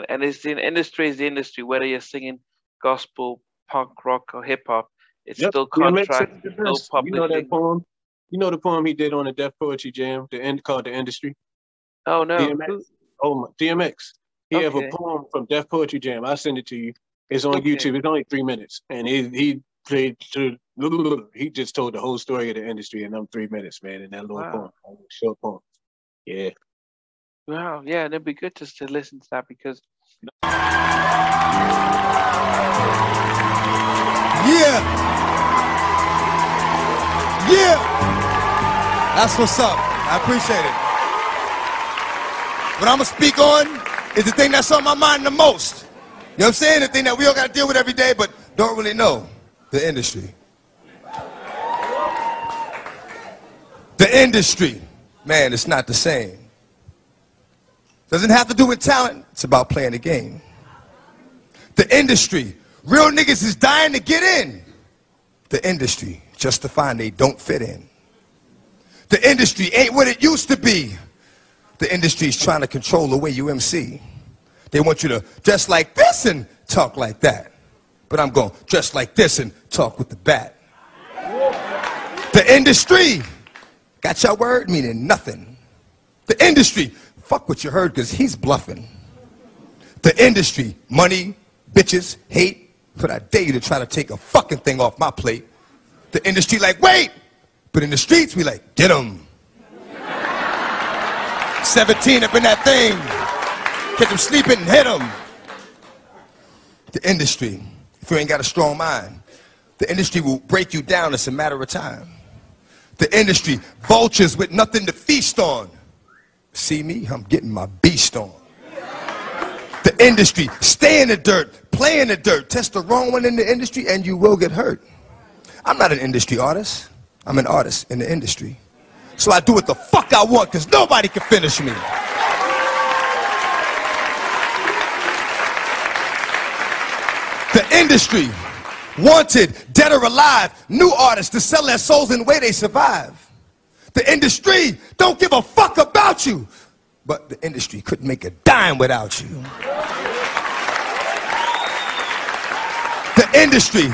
and and it's the industry is the industry. Whether you're singing gospel, punk rock, or hip hop, it's yep. still contract, still You know that poem. You know the poem he did on the Def Poetry Jam, the end called "The Industry." Oh no, DMX. Oh my, DMX. He okay. have a poem from Def Poetry Jam. I send it to you. It's on okay. YouTube. It's only three minutes, and he he played to he just told the whole story of the industry in them three minutes, man. In that little wow. poem, short poem. Yeah. Wow. Yeah, and it'd be good just to listen to that because. Yeah. Yeah. That's what's up. I appreciate it. What I'm gonna speak on is the thing that's on my mind the most. You know what I'm saying? The thing that we all gotta deal with every day, but don't really know. The industry. The industry. Man, it's not the same. Doesn't have to do with talent. It's about playing the game. The industry. Real niggas is dying to get in. The industry. Just to find they don't fit in. The industry ain't what it used to be. The industry is trying to control the way you MC. They want you to dress like this and talk like that. But I'm going to dress like this and talk with the bat. The industry got your word meaning nothing. The industry, fuck what you heard because he's bluffing. The industry, money, bitches, hate, but I dare you to try to take a fucking thing off my plate. The industry like, wait! But in the streets, we like, get him. 17 up in that thing. Catch him sleeping and hit him. The industry, if you ain't got a strong mind. The industry will break you down. It's a matter of time. The industry, vultures with nothing to feast on. See me? I'm getting my beast on. The industry, stay in the dirt, play in the dirt. Test the wrong one in the industry and you will get hurt. I'm not an industry artist. I'm an artist in the industry. So I do what the fuck I want because nobody can finish me. The industry wanted, dead or alive, new artists to sell their souls in the way they survive. The industry don't give a fuck about you, but the industry couldn't make a dime without you. The industry,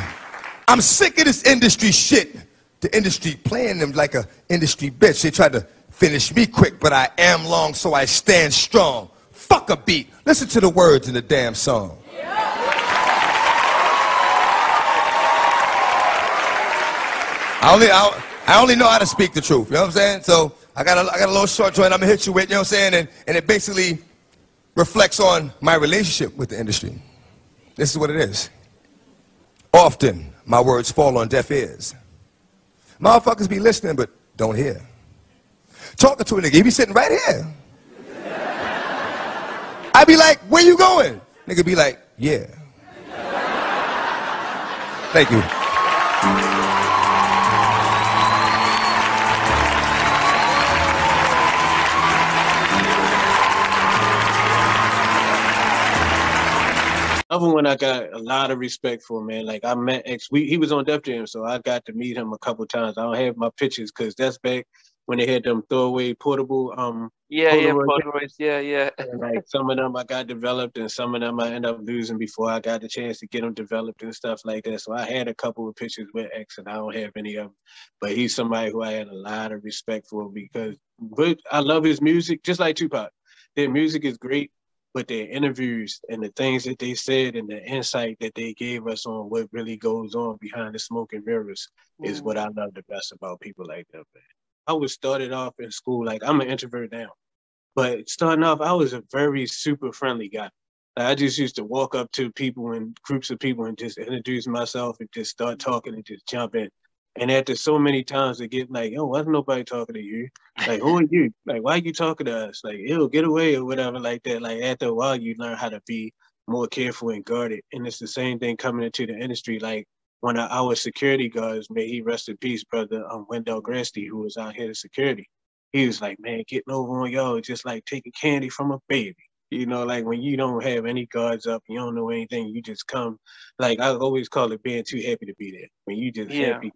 I'm sick of this industry shit. The industry playing them like a industry bitch. They tried to finish me quick, but I am long, so I stand strong. Fuck a beat. Listen to the words in the damn song. I only, I, I, only know how to speak the truth. You know what I'm saying? So I got a, I got a little short joint I'm gonna hit you with. You know what I'm saying? And, and it basically reflects on my relationship with the industry. This is what it is. Often my words fall on deaf ears. Motherfuckers be listening but don't hear. Talking to a nigga, he be sitting right here. I be like, where you going? Nigga be like, yeah. Thank you. Other one I got a lot of respect for, man. Like I met X, we, he was on Def Jam, so I got to meet him a couple times. I don't have my pictures because that's back when they had them throwaway portable um yeah yeah Polaroids yeah yeah and like some of them I got developed and some of them I end up losing before I got the chance to get them developed and stuff like that. So I had a couple of pictures with X and I don't have any of them, but he's somebody who I had a lot of respect for because but I love his music just like Tupac. Their music is great but their interviews and the things that they said and the insight that they gave us on what really goes on behind the smoke and mirrors mm. is what I love the best about people like that. Man. I was started off in school like I'm an introvert now, but starting off I was a very super friendly guy. I just used to walk up to people and groups of people and just introduce myself and just start talking and just jump in. And after so many times they get like, oh, why nobody talking to you? Like, who are you? Like, why are you talking to us? Like, ew, get away or whatever like that. Like after a while you learn how to be more careful and guarded. And it's the same thing coming into the industry. Like one of our security guards, may he rest in peace, brother um, Wendell Granstein, who was out here to security. He was like, man, getting over on y'all just like taking candy from a baby. You know, like when you don't have any guards up, you don't know anything, you just come. Like I always call it being too happy to be there. When you just yeah. happy,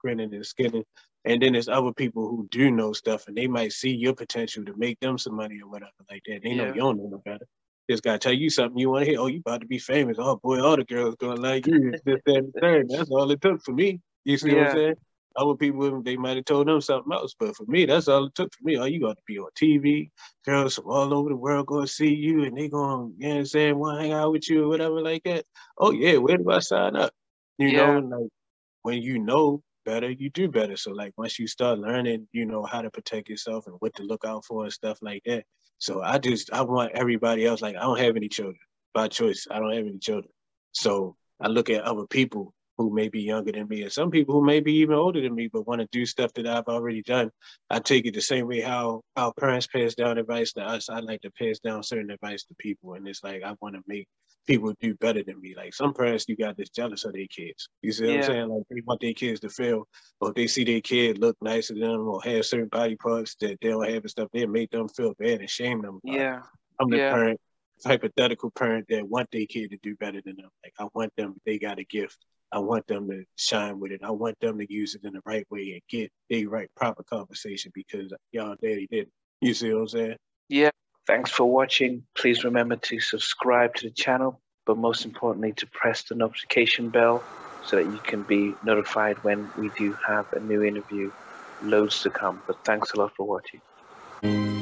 grinning and skinning. And then there's other people who do know stuff, and they might see your potential to make them some money or whatever like that. They know yeah. you don't know no better. This guy tell you something you want to hear. Oh, you about to be famous. Oh boy, all the girls gonna like you. this, that, and third. That's all it took for me. You see yeah. what I'm saying? Other people they might have told them something else, but for me, that's all it took for me. Oh, you got to be on TV. Girls from all over the world gonna see you, and they gonna, you know what I'm saying, want to hang out with you or whatever like that. Oh yeah, where do I sign up? You yeah. know, like when you know better, you do better. So like once you start learning, you know how to protect yourself and what to look out for and stuff like that. So I just I want everybody else like I don't have any children by choice. I don't have any children. So I look at other people who may be younger than me, and some people who may be even older than me, but want to do stuff that I've already done. I take it the same way how our parents pass down advice to us. I like to pass down certain advice to people, and it's like I want to make people do better than me. Like some parents, you got this jealous of their kids. You see what yeah. I'm saying? Like they want their kids to feel, or if they see their kid look nicer than them, or have certain body parts that they don't have and stuff, they make them feel bad and shame them. Yeah. I'm the yeah. parent, hypothetical parent that want their kid to do better than them. Like I want them, they got a gift. I want them to shine with it. I want them to use it in the right way and get the right proper conversation because y'all daddy didn't. You see what I'm saying? Yeah. Thanks for watching. Please remember to subscribe to the channel, but most importantly, to press the notification bell so that you can be notified when we do have a new interview. Loads to come. But thanks a lot for watching.